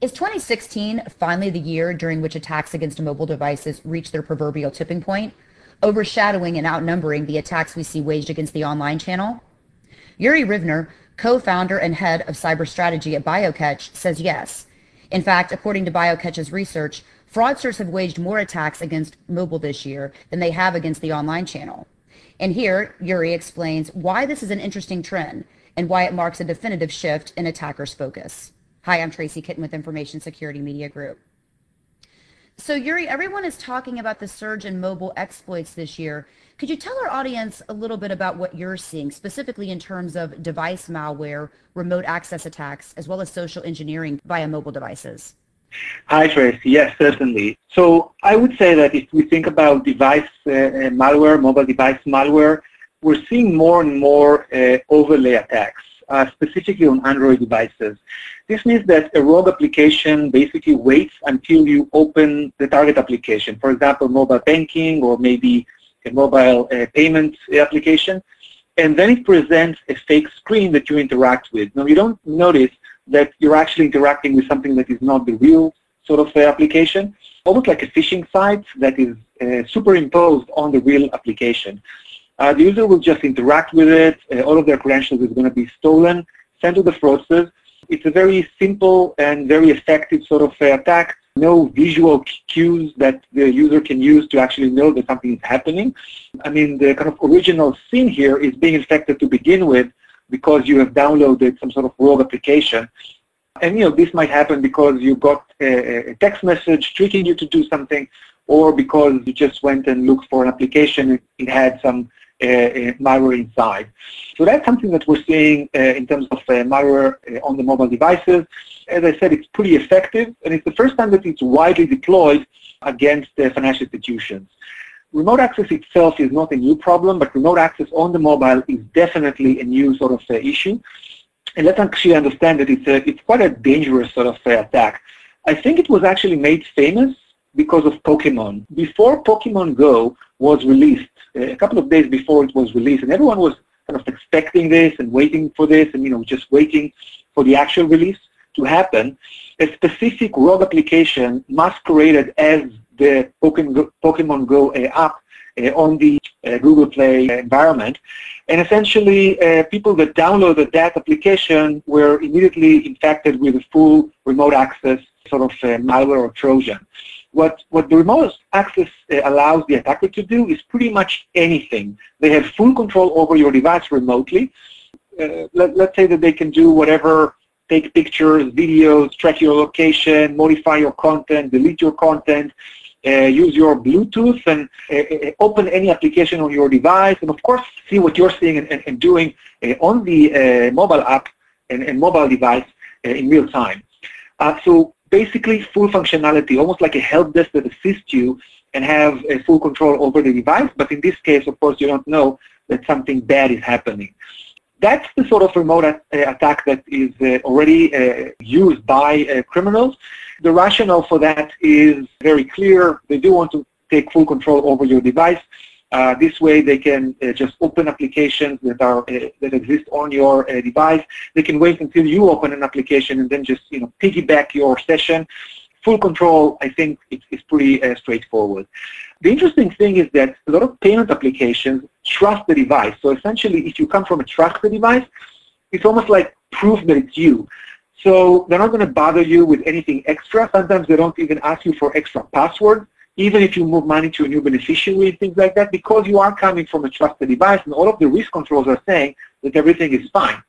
Is 2016 finally the year during which attacks against mobile devices reach their proverbial tipping point, overshadowing and outnumbering the attacks we see waged against the online channel? Yuri Rivner, co-founder and head of cyber strategy at BioCatch, says yes. In fact, according to BioCatch's research, fraudsters have waged more attacks against mobile this year than they have against the online channel. And here, Yuri explains why this is an interesting trend and why it marks a definitive shift in attackers' focus. Hi, I'm Tracy Kitten with Information Security Media Group. So Yuri, everyone is talking about the surge in mobile exploits this year. Could you tell our audience a little bit about what you're seeing, specifically in terms of device malware, remote access attacks, as well as social engineering via mobile devices? Hi, Tracy. Yes, certainly. So I would say that if we think about device uh, uh malware, mobile device malware, we're seeing more and more uh, overlay attacks, specifically on Android devices. This means that a rogue application basically waits until you open the target application, for example, mobile banking or maybe a mobile uh, payment application, and then it presents a fake screen that you interact with. Now, you don't notice that you're actually interacting with something that is not the real sort of uh, application, almost like a phishing site that is uh, superimposed on the real application. Uh, the user will just interact with it. Uh, all of their credentials is going to be stolen, sent to the fraudsters. It's a very simple and very effective sort of uh, attack. No visual cues that the user can use to actually know that something is happening. I mean, the kind of original sin here is being infected to begin with because you have downloaded some sort of rogue application. And you know this might happen because you got a, a text message tricking you to do something, or because you just went and looked for an application, it had some Uh, uh, malware inside. So that's something that we're seeing uh, in terms of uh, malware on the mobile devices. As I said, it's pretty effective, and it's the first time that it's widely deployed against financial institutions. Remote access itself is not a new problem, but remote access on the mobile is definitely a new sort of issue. And let's actually understand that it's, a, it's quite a dangerous sort of attack. I think it was actually made famous because of Pokemon. Before Pokemon Go was released, a couple of days before it was released, and everyone was kind of expecting this and waiting for this and, you know, just waiting for the actual release to happen, a specific rogue application masqueraded as the Pokemon Go app uh, on the uh, Google Play environment. And essentially, uh, people that downloaded that application were immediately infected with a full remote access sort of malware or Trojan. What, what the remote access uh, allows the attacker to do is pretty much anything. They have full control over your device remotely. Uh, let, let's say that they can do whatever, take pictures, videos, track your location, modify your content, delete your content, uh, use your Bluetooth and uh, uh open any application on your device, and of course see what you're seeing and, and, and doing uh, on the mobile app and, and mobile device in real time. so basically full functionality, almost like a help desk that assists you and have a full control over the device. But in this case, of course, you don't know that something bad is happening. That's the sort of remote uh, attack that is uh, already uh, used by uh, criminals. The rationale for that is very clear. They do want to take full control over your device. Uh, this way, they can uh, just open applications that are uh, that exist on your device. They can wait until you open an application and then just you know piggyback your session. Full control, I think, is, is pretty uh, straightforward. The interesting thing is that a lot of payment applications trust the device. So essentially, if you come from a trusted device, it's almost like proof that it's you. So they're not going to bother you with anything extra. Sometimes they don't even ask you for extra passwords even if you move money to a new beneficiary and things like that, because you are coming from a trusted device and all of the risk controls are saying that everything is fine.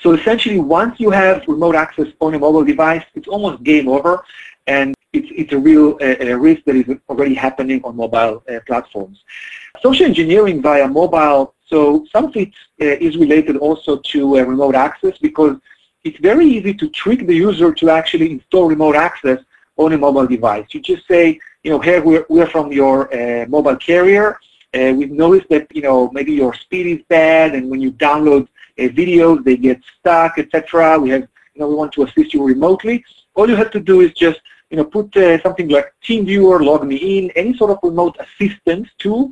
So essentially, once you have remote access on a mobile device, it's almost game over, and it's, it's a real uh, risk that is already happening on mobile uh, platforms. Social engineering via mobile, so some of it uh, is related also to uh, remote access because it's very easy to trick the user to actually install remote access on a mobile device. You just say, you know, here we're, we're from your uh, mobile carrier. Uh, we've noticed that, you know, maybe your speed is bad and when you download uh, videos, they get stuck, etc. We have, you know, we want to assist you remotely. All you have to do is just, you know, put uh, something like TeamViewer, LogMeIn, any sort of remote assistance tool,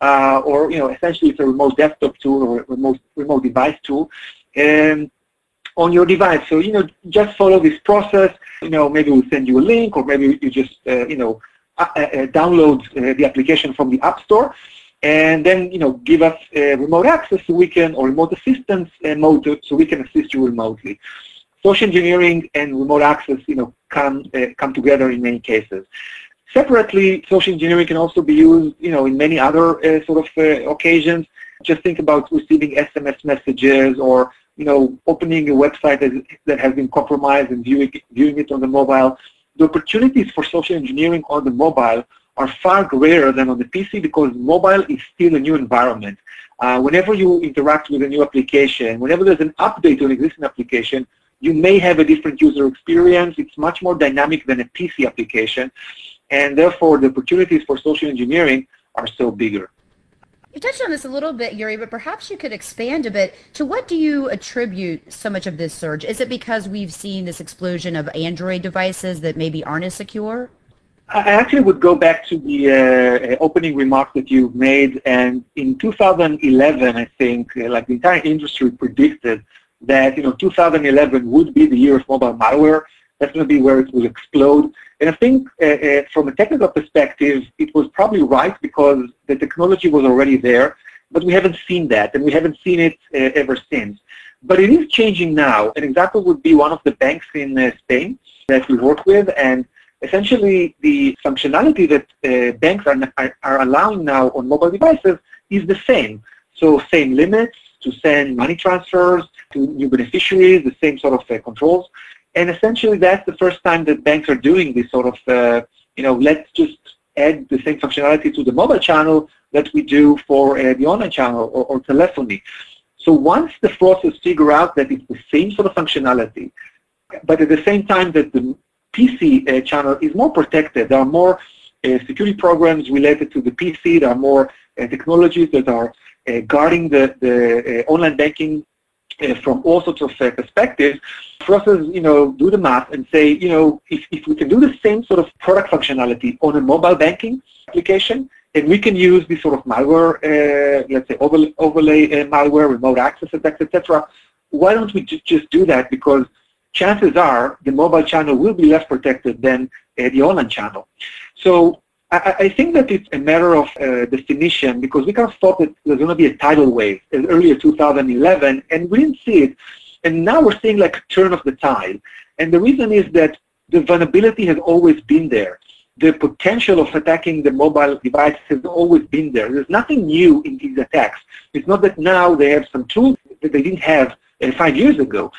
uh, or, you know, essentially it's a remote desktop tool or remote, remote device tool. And on your device. So, you know, just follow this process. You know, maybe we'll send you a link or maybe you just, uh, you know, uh, uh, uh download uh, the application from the App Store and then, you know, give us remote access so we can, or remote assistance mode so we can assist you remotely. Social engineering and remote access, you know, come, come together in many cases. Separately, social engineering can also be used, you know, in many other uh, sort of uh, occasions. Just think about receiving SMS messages or, you know, opening a website that, that has been compromised and viewing, viewing it on the mobile. The opportunities for social engineering on the mobile are far greater than on the PC because mobile is still a new environment. Uh, whenever you interact with a new application, whenever there's an update to an existing application, you may have a different user experience. It's much more dynamic than a PC application and therefore the opportunities for social engineering are so bigger. You touched on this a little bit, Yuri, but perhaps you could expand a bit. To what do you attribute so much of this surge? Is it because we've seen this explosion of Android devices that maybe aren't as secure? I actually would go back to the uh, opening remarks that you made, and in 2011, I think, uh, like the entire industry predicted that you know 2011 would be the year of mobile malware. That's going to be where it will explode. And I think uh, uh, from a technical perspective, it was probably right because the technology was already there, but we haven't seen that, and we haven't seen it uh, ever since. But it is changing now. An example would be one of the banks in uh, Spain that we work with, and essentially the functionality that uh, banks are, are, allowing now on mobile devices is the same. So same limits to send money transfers to new beneficiaries, the same sort of uh, controls. And essentially, that's the first time that banks are doing this sort of, uh, you know, let's just add the same functionality to the mobile channel that we do for uh, the online channel or, or, telephony. So once the fraudsters figure out that it's the same sort of functionality, but at the same time that the PC uh, channel is more protected, there are more uh, security programs related to the PC, there are more uh, technologies that are uh, guarding the, the online banking from all sorts of uh, perspectives, for us is, you know, do the math and say, you know, if, if we can do the same sort of product functionality on a mobile banking application, and we can use this sort of malware, uh, let's say overlay, overlay uh, malware, remote access attacks, etc. Why don't we just do that? Because chances are the mobile channel will be less protected than uh, the online channel. So I, I, think that it's a matter of uh, definition because we kind of thought that there's going to be a tidal wave as early as 2011, and we didn't see it. And now we're seeing like a turn of the tide. And the reason is that the vulnerability has always been there. The potential of attacking the mobile device has always been there. There's nothing new in these attacks. It's not that now they have some tools that they didn't have uh, five years ago.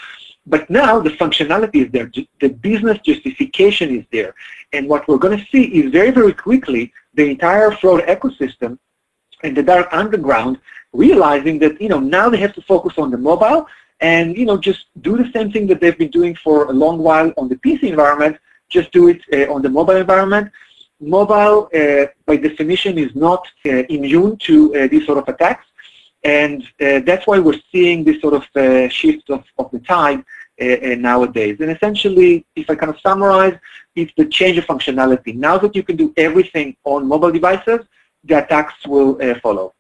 But now the functionality is there. The business justification is there. And what we're going to see is very, very quickly the entire fraud ecosystem and the dark underground realizing that, you know, now they have to focus on the mobile and, you know, just do the same thing that they've been doing for a long while on the PC environment, just do it uh, on the mobile environment. Mobile, uh, by definition, is not uh, immune to uh, these sort of attacks. And uh, that's why we're seeing this sort of uh, shift of, of the tide uh, uh, nowadays. And essentially, if I kind of summarize, it's the change of functionality. Now that you can do everything on mobile devices, the attacks will uh, follow.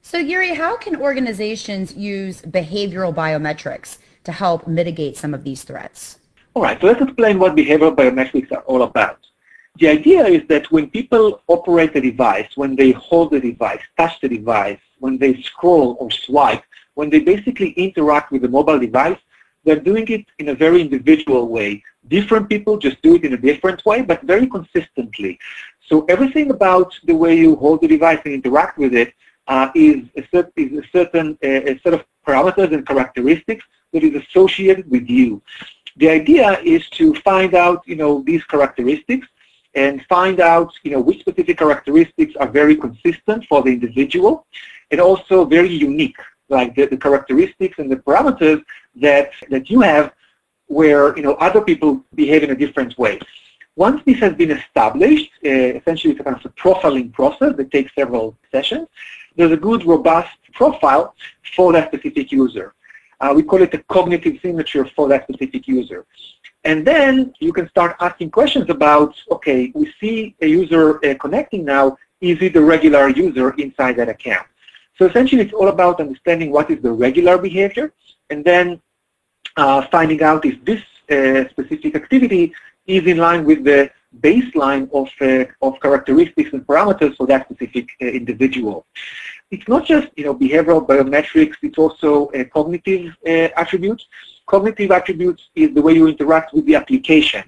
So Yuri, how can organizations use behavioral biometrics to help mitigate some of these threats? All right, so let's explain what behavioral biometrics are all about. The idea is that when people operate a device, when they hold the device, touch the device, when they scroll or swipe, when they basically interact with the mobile device, they're doing it in a very individual way. Different people just do it in a different way, but very consistently. So everything about the way you hold the device and interact with it uh, is, a cert- is a certain uh, a set of parameters and characteristics that is associated with you. The idea is to find out, you know, these characteristics and find out, you know, which specific characteristics are very consistent for the individual and also very unique, like the, the characteristics and the parameters that, that you have where, you know, other people behave in a different way. Once this has been established, uh, essentially it's a kind of a profiling process that takes several sessions, there's a good, robust profile for that specific user. Uh, we call it a cognitive signature for that specific user. And then you can start asking questions about, okay, we see a user uh, connecting now. Is it a regular user inside that account? So essentially, it's all about understanding what is the regular behavior, and then uh, finding out if this uh, specific activity is in line with the baseline of, uh, of characteristics and parameters for that specific uh, individual. It's not just you know behavioral biometrics, it's also uh, cognitive attributes. Cognitive attributes is the way you interact with the application.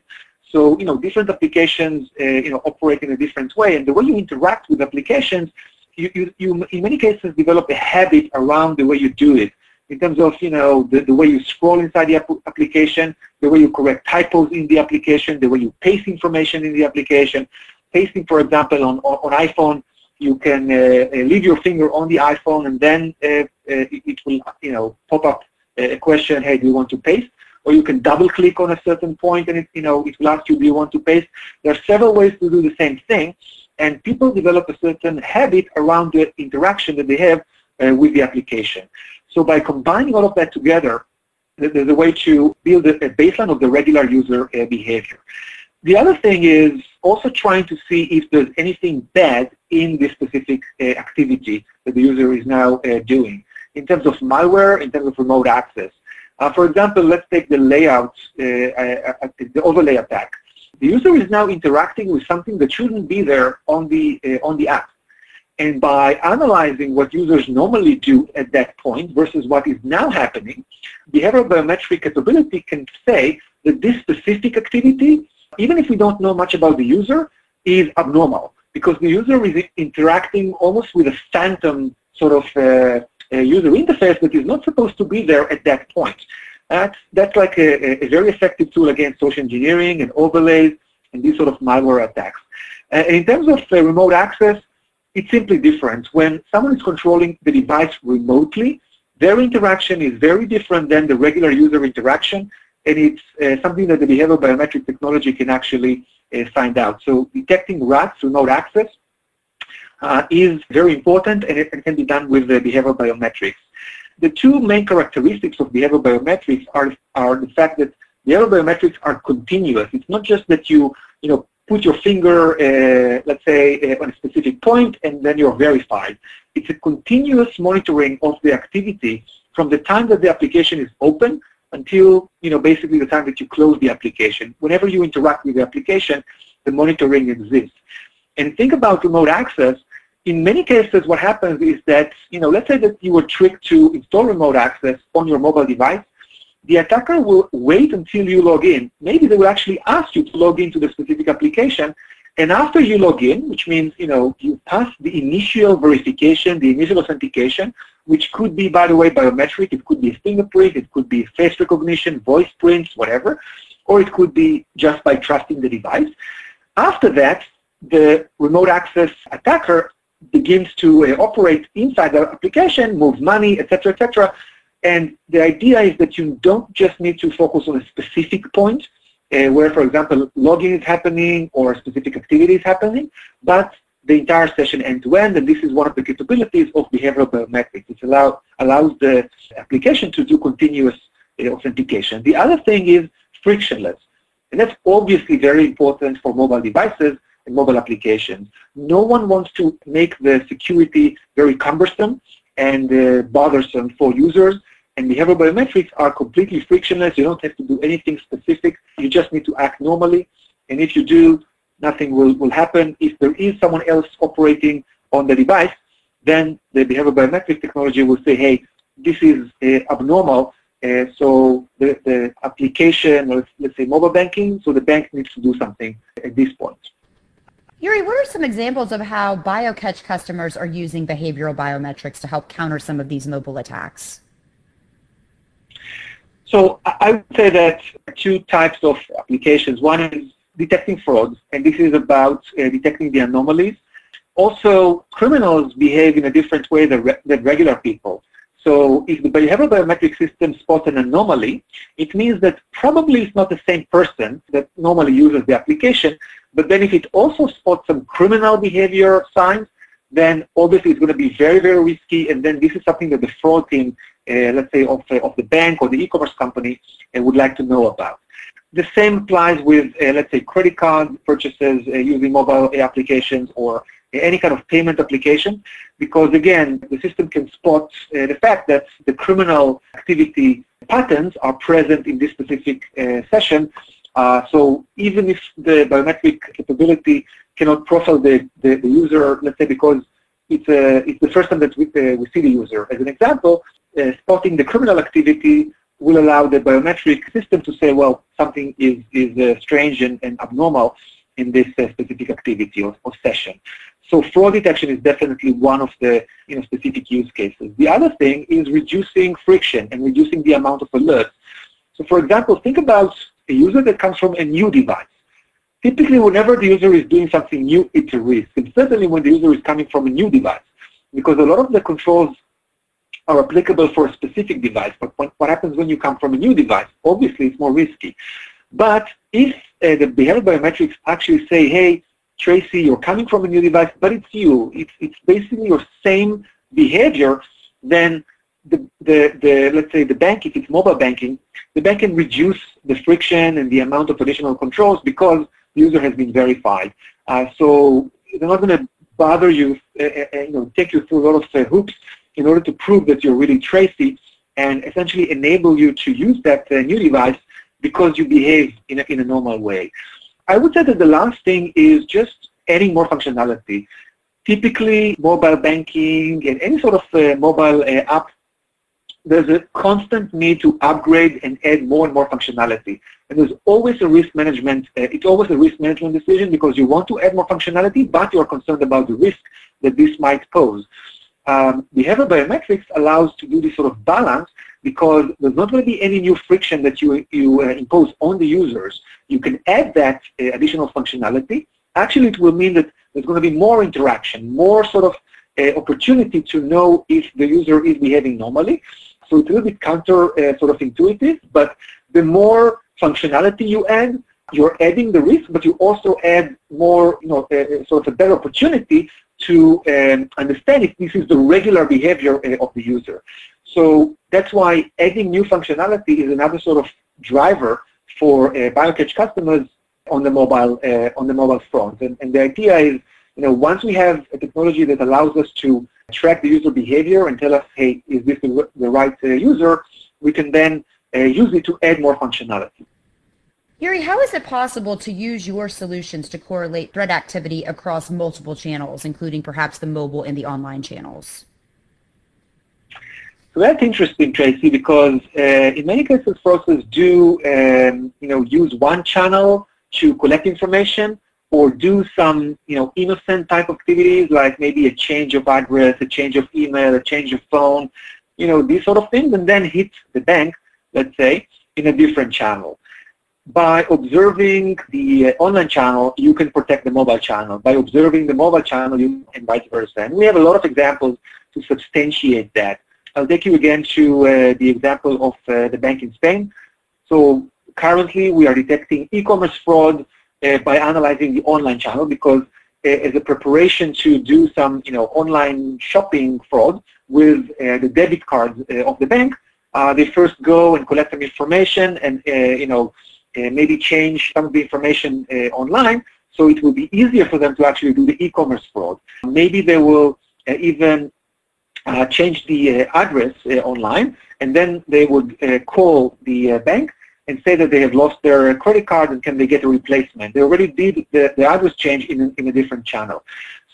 So, you know, different applications, uh, you know, operate in a different way. And the way you interact with applications, you, you, you, in many cases, develop a habit around the way you do it. In terms of, you know, the, the way you scroll inside the application, the way you correct typos in the application, the way you paste information in the application. Pasting, for example, on, on, on iPhone, you can uh, uh leave your finger on the iPhone and then uh, uh, it will, you know, pop up a question, hey, do you want to paste? or you can double click on a certain point and it, you know, it will ask you, do you want to paste? There are several ways to do the same thing, and people develop a certain habit around the interaction that they have uh, with the application. So by combining all of that together, there's a way to build a baseline of the regular user uh, behavior. The other thing is also trying to see if there's anything bad in this specific uh, activity that the user is now uh, doing in terms of malware, in terms of remote access. Uh, for example, let's take the layout, uh, the overlay attack. The user is now interacting with something that shouldn't be there on the, uh, on the app. And by analyzing what users normally do at that point versus what is now happening, behavioral biometric capability can say that this specific activity, even if we don't know much about the user, is abnormal because the user is interacting almost with a phantom sort of uh, user interface that is not supposed to be there at that point. That's, that's like a, a very effective tool against social engineering and overlays and these sort of malware attacks. Uh, in terms of uh, remote access, it's simply different. When someone is controlling the device remotely, their interaction is very different than the regular user interaction, and it's uh, something that the behavioral biometric technology can actually uh, find out. So detecting RATs, remote access, uh, is very important and it, it, can be done with the behavioral biometrics. The two main characteristics of behavioral biometrics are, are the fact that behavioral biometrics are continuous. It's not just that you, you know, put your finger, uh, let's say, uh, on a specific point and then you're verified. It's a continuous monitoring of the activity from the time that the application is open until, you know, basically the time that you close the application. Whenever you interact with the application, the monitoring exists. And think about remote access. In many cases, what happens is that, you know, let's say that you were tricked to install remote access on your mobile device. The attacker will wait until you log in. Maybe they will actually ask you to log into the specific application. And after you log in, which means, you know, you pass the initial verification, the initial authentication, which could be, by the way, biometric. It could be fingerprint. It could be face recognition, voice prints, whatever. Or it could be just by trusting the device. After that, the remote access attacker begins to uh, operate inside the application, move money, etc., etc. And the idea is that you don't just need to focus on a specific point uh, where, for example, logging is happening or a specific activity is happening, but the entire session end-to-end, and this is one of the capabilities of behavioral biometrics. It allow, allows the application to do continuous uh, authentication. The other thing is frictionless, and that's obviously very important for mobile devices mobile applications. No one wants to make the security very cumbersome and uh, bothersome for users. And behavioral biometrics are completely frictionless. You don't have to do anything specific. You just need to act normally. And if you do, nothing will, will happen. If there is someone else operating on the device, then the behavioral biometric technology will say, hey, this is uh, abnormal. Uh, so the, the application, or let's say mobile banking, so the bank needs to do something at this point. Yuri, what are some examples of how BioCatch customers are using behavioral biometrics to help counter some of these mobile attacks? So I would say that two types of applications. One is detecting fraud, and this is about uh, detecting the anomalies. Also, criminals behave in a different way than, re than regular people. So if the behavioral biometric system spots an anomaly, it means that probably it's not the same person that normally uses the application, but then if it also spots some criminal behavior signs, then obviously it's going to be very, very risky, and then this is something that the fraud team, uh, let's say, of, uh, of the bank or the e-commerce company uh, would like to know about. The same applies with, uh, let's say, credit card purchases uh, using mobile applications or any kind of payment application, because again, the system can spot uh, the fact that the criminal activity patterns are present in this specific session. Uh, so even if the biometric capability cannot profile the, the, the user, let's say because it's, uh, it's the first time that we, uh, we see the user. As an example, spotting the criminal activity will allow the biometric system to say, well, something is, is uh, strange and, and abnormal in this uh, specific activity or, or, session. So fraud detection is definitely one of the you know, specific use cases. The other thing is reducing friction and reducing the amount of alerts. So for example, think about a user that comes from a new device. Typically, whenever the user is doing something new, it's a risk. And certainly when the user is coming from a new device, because a lot of the controls are applicable for a specific device. But what happens when you come from a new device? Obviously, it's more risky. But if uh, the behavioral biometrics actually say, hey, Tracy, you're coming from a new device, but it's you. It's, it's basically your same behavior, then the, the, the, let's say the bank, if it's mobile banking, the bank can reduce the friction and the amount of additional controls because the user has been verified. Uh, so they're not going to bother you, uh, uh, you know, take you through a lot of uh, hoops in order to prove that you're really Tracy and essentially enable you to use that uh, new device because you behave in a, in a normal way. I would say that the last thing is just adding more functionality. Typically, mobile banking and any sort of uh, mobile uh, app, there's a constant need to upgrade and add more and more functionality. And there's always a risk management, uh, it's always a risk management decision because you want to add more functionality, but you're concerned about the risk that this might pose um, behavioral biometrics allows to do this sort of balance because there's not going to be any new friction that you, you uh, impose on the users. You can add that uh, additional functionality. Actually, it will mean that there's going to be more interaction, more sort of uh, opportunity to know if the user is behaving normally. So it's a little bit counter uh, sort of intuitive, but the more functionality you add, you're adding the risk, but you also add more, you know, uh, uh, sort of a better opportunity to um, understand if this is the regular behavior uh, of the user. So that's why adding new functionality is another sort of driver for uh, BioCatch customers on the mobile uh, on the mobile front. And, and the idea is, you know, once we have a technology that allows us to track the user behavior and tell us, hey, is this the, the right uh, user, we can then uh, use it to add more functionality. Yuri, how is it possible to use your solutions to correlate threat activity across multiple channels, including perhaps the mobile and the online channels? So that's interesting, Tracy, because uh, in many cases, fraudsters do, um, you know, use one channel to collect information or do some, you know, innocent type activities like maybe a change of address, a change of email, a change of phone, you know, these sort of things, and then hit the bank, let's say, in a different channel by observing the uh, online channel, you can protect the mobile channel. By observing the mobile channel, you and vice versa. And we have a lot of examples to substantiate that. I'll take you again to uh, the example of uh, the bank in Spain. So currently, we are detecting e-commerce fraud by analyzing the online channel because uh, as a preparation to do some, you know, online shopping fraud with uh, the debit cards of the bank, they first go and collect some information and, you know, uh, maybe change some of the information uh, online so it will be easier for them to actually do the e-commerce fraud. Maybe they will uh, even uh, change the uh, address uh, online and then they would call the bank and say that they have lost their credit card and can they get a replacement. They already did the, the address change in, in a different channel.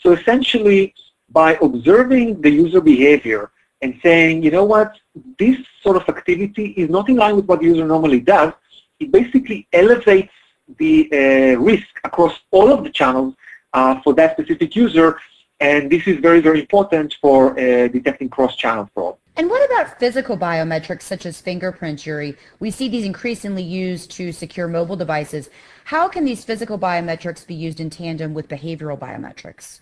So essentially, by observing the user behavior and saying, you know what, this sort of activity is not in line with what the user normally does, it basically elevates the uh, risk across all of the channels uh, for that specific user, and this is very, very important for uh, detecting cross-channel fraud. And what about physical biometrics such as fingerprints, Yuri? We see these increasingly used to secure mobile devices. How can these physical biometrics be used in tandem with behavioral biometrics?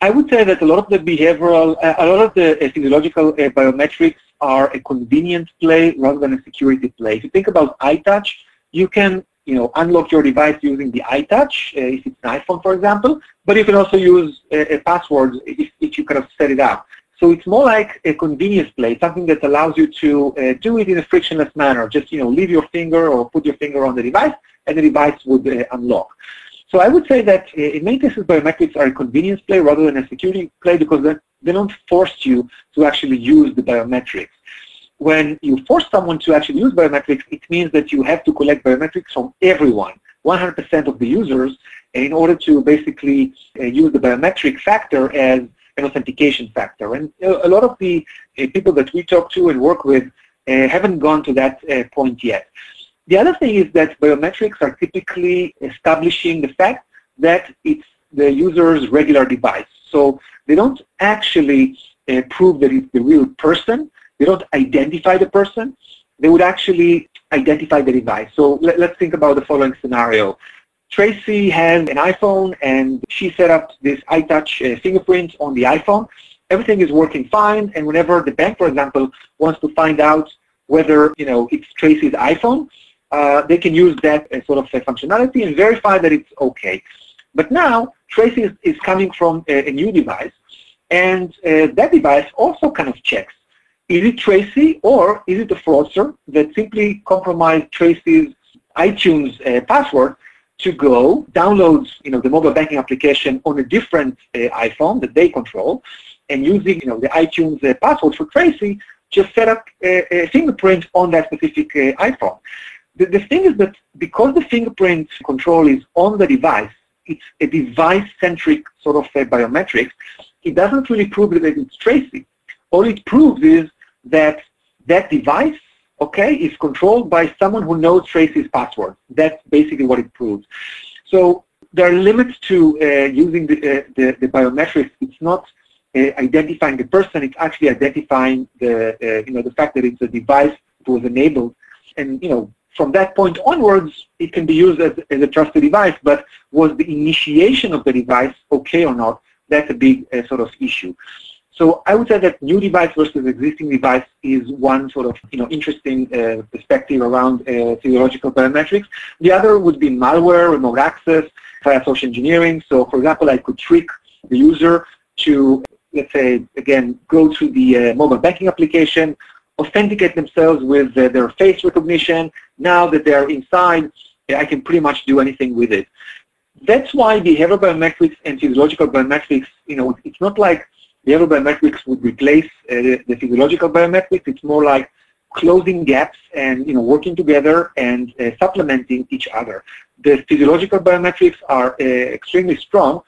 I would say that a lot of the behavioral, uh, a lot of the uh, physiological uh, biometrics are a convenience play rather than a security play. If you think about iTouch, you can you know, unlock your device using the iTouch, uh, if it's an iPhone, for example, but you can also use a, a password if, if, you kind of set it up. So it's more like a convenience play, something that allows you to uh, do it in a frictionless manner. Just, you know, leave your finger or put your finger on the device, and the device would uh, unlock. So I would say that uh, in many cases, biometrics are a convenience play rather than a security play because they don't force you to actually use the biometrics. when you force someone to actually use biometrics, it means that you have to collect biometrics from everyone, 100% of the users, in order to basically uh, use the biometric factor as an authentication factor. And a lot of the people that we talk to and work with uh, haven't gone to that uh, point yet. The other thing is that biometrics are typically establishing the fact that it's the user's regular device. So they don't actually uh, prove that it's the real person. They don't identify the person. They would actually identify the device. So let, us think about the following scenario. Tracy has an iPhone and she set up this iTouch uh, fingerprint on the iPhone. Everything is working fine and whenever the bank, for example, wants to find out whether you know it's Tracy's iPhone, uh, they can use that sort of functionality and verify that it's okay. But now Tracy is, is coming from a, a, new device and uh, that device also kind of checks. Is it Tracy or is it a fraudster that simply compromised Tracy's iTunes uh, password to go download you know, the mobile banking application on a different uh, iPhone that they control and using you know, the iTunes uh, password for Tracy, just set up a, a fingerprint on that specific uh, iPhone. The, the thing is that because the fingerprint control is on the device, it's a device-centric sort of uh, biometrics, it doesn't really prove that it's Tracy. All it proves is that that device okay, is controlled by someone who knows Tracy's password. That's basically what it proves. So there are limits to uh, using the, uh, the, the, biometrics. It's not uh, identifying the person, it's actually identifying the, uh, you know, the fact that it's a device that was enabled. And, you know, from that point onwards, it can be used as, as a trusted device, but was the initiation of the device okay or not? That's a big uh, sort of issue. So I would say that new device versus existing device is one sort of you know interesting uh, perspective around uh, physiological biometrics. The other would be malware, remote access, via social engineering. So for example, I could trick the user to, let's say, again, go to the uh, mobile banking application, authenticate themselves with uh, their face recognition. Now that they're inside, I can pretty much do anything with it. That's why behavioral biometrics and physiological biometrics, you know, it's not like behavioral biometrics would replace uh, the, the, physiological biometrics. It's more like closing gaps and you know working together and uh, supplementing each other. The physiological biometrics are uh, extremely strong,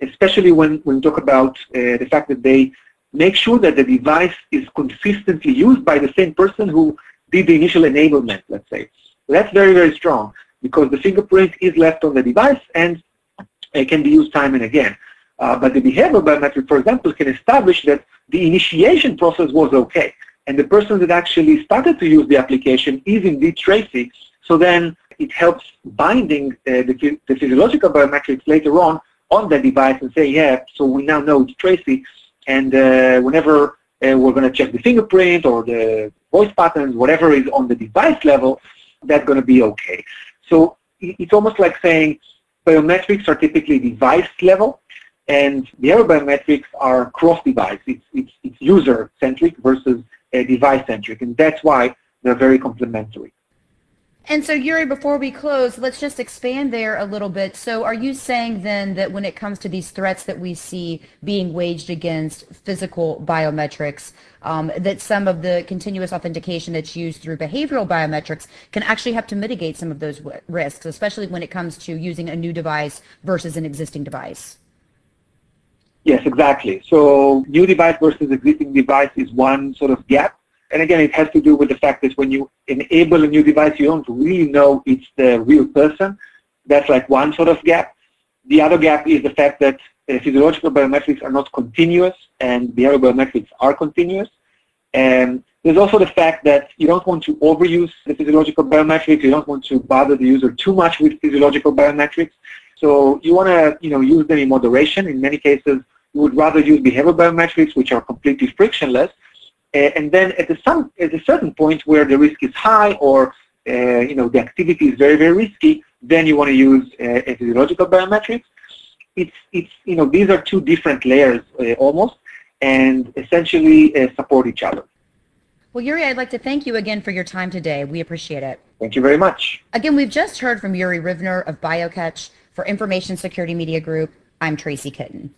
especially when, when we talk about uh, the fact that they make sure that the device is consistently used by the same person who did the initial enablement, let's say. That's very, very strong because the fingerprint is left on the device and it can be used time and again. Uh, but the behavioral biometric, for example, can establish that the initiation process was okay. And the person that actually started to use the application is indeed Tracy. So then it helps binding uh, the, the, physiological biometrics later on on the device and say, yeah, so we now know it's Tracy. And uh, whenever uh, we're going to check the fingerprint or the voice patterns, whatever is on the device level, that's going to be okay. So it's almost like saying biometrics are typically device level and the other biometrics are cross-device. It's, it's, it's user-centric versus device-centric, and that's why they're very complementary. And so, Yuri, before we close, let's just expand there a little bit. So, are you saying then that when it comes to these threats that we see being waged against physical biometrics, um, that some of the continuous authentication that's used through behavioral biometrics can actually help to mitigate some of those risks, especially when it comes to using a new device versus an existing device? Yes, exactly. So new device versus existing device is one sort of gap. And again, it has to do with the fact that when you enable a new device, you don't really know it's the real person. That's like one sort of gap. The other gap is the fact that uh, physiological biometrics are not continuous and behavioral biometrics are continuous. And there's also the fact that you don't want to overuse the physiological biometrics. You don't want to bother the user too much with physiological biometrics. So you want to you know, use them in moderation. In many cases, would rather use behavioral biometrics, which are completely frictionless. Uh, and then at a, some, at a certain point where the risk is high or uh, you know the activity is very, very risky, then you want to use uh, physiological biometrics. It's, it's, you know, these are two different layers uh, almost, and essentially uh, support each other. Well, Yuri, I'd like to thank you again for your time today. We appreciate it. Thank you very much. Again, we've just heard from Yuri Rivner of BioCatch for Information Security Media Group. I'm Tracy Kitten.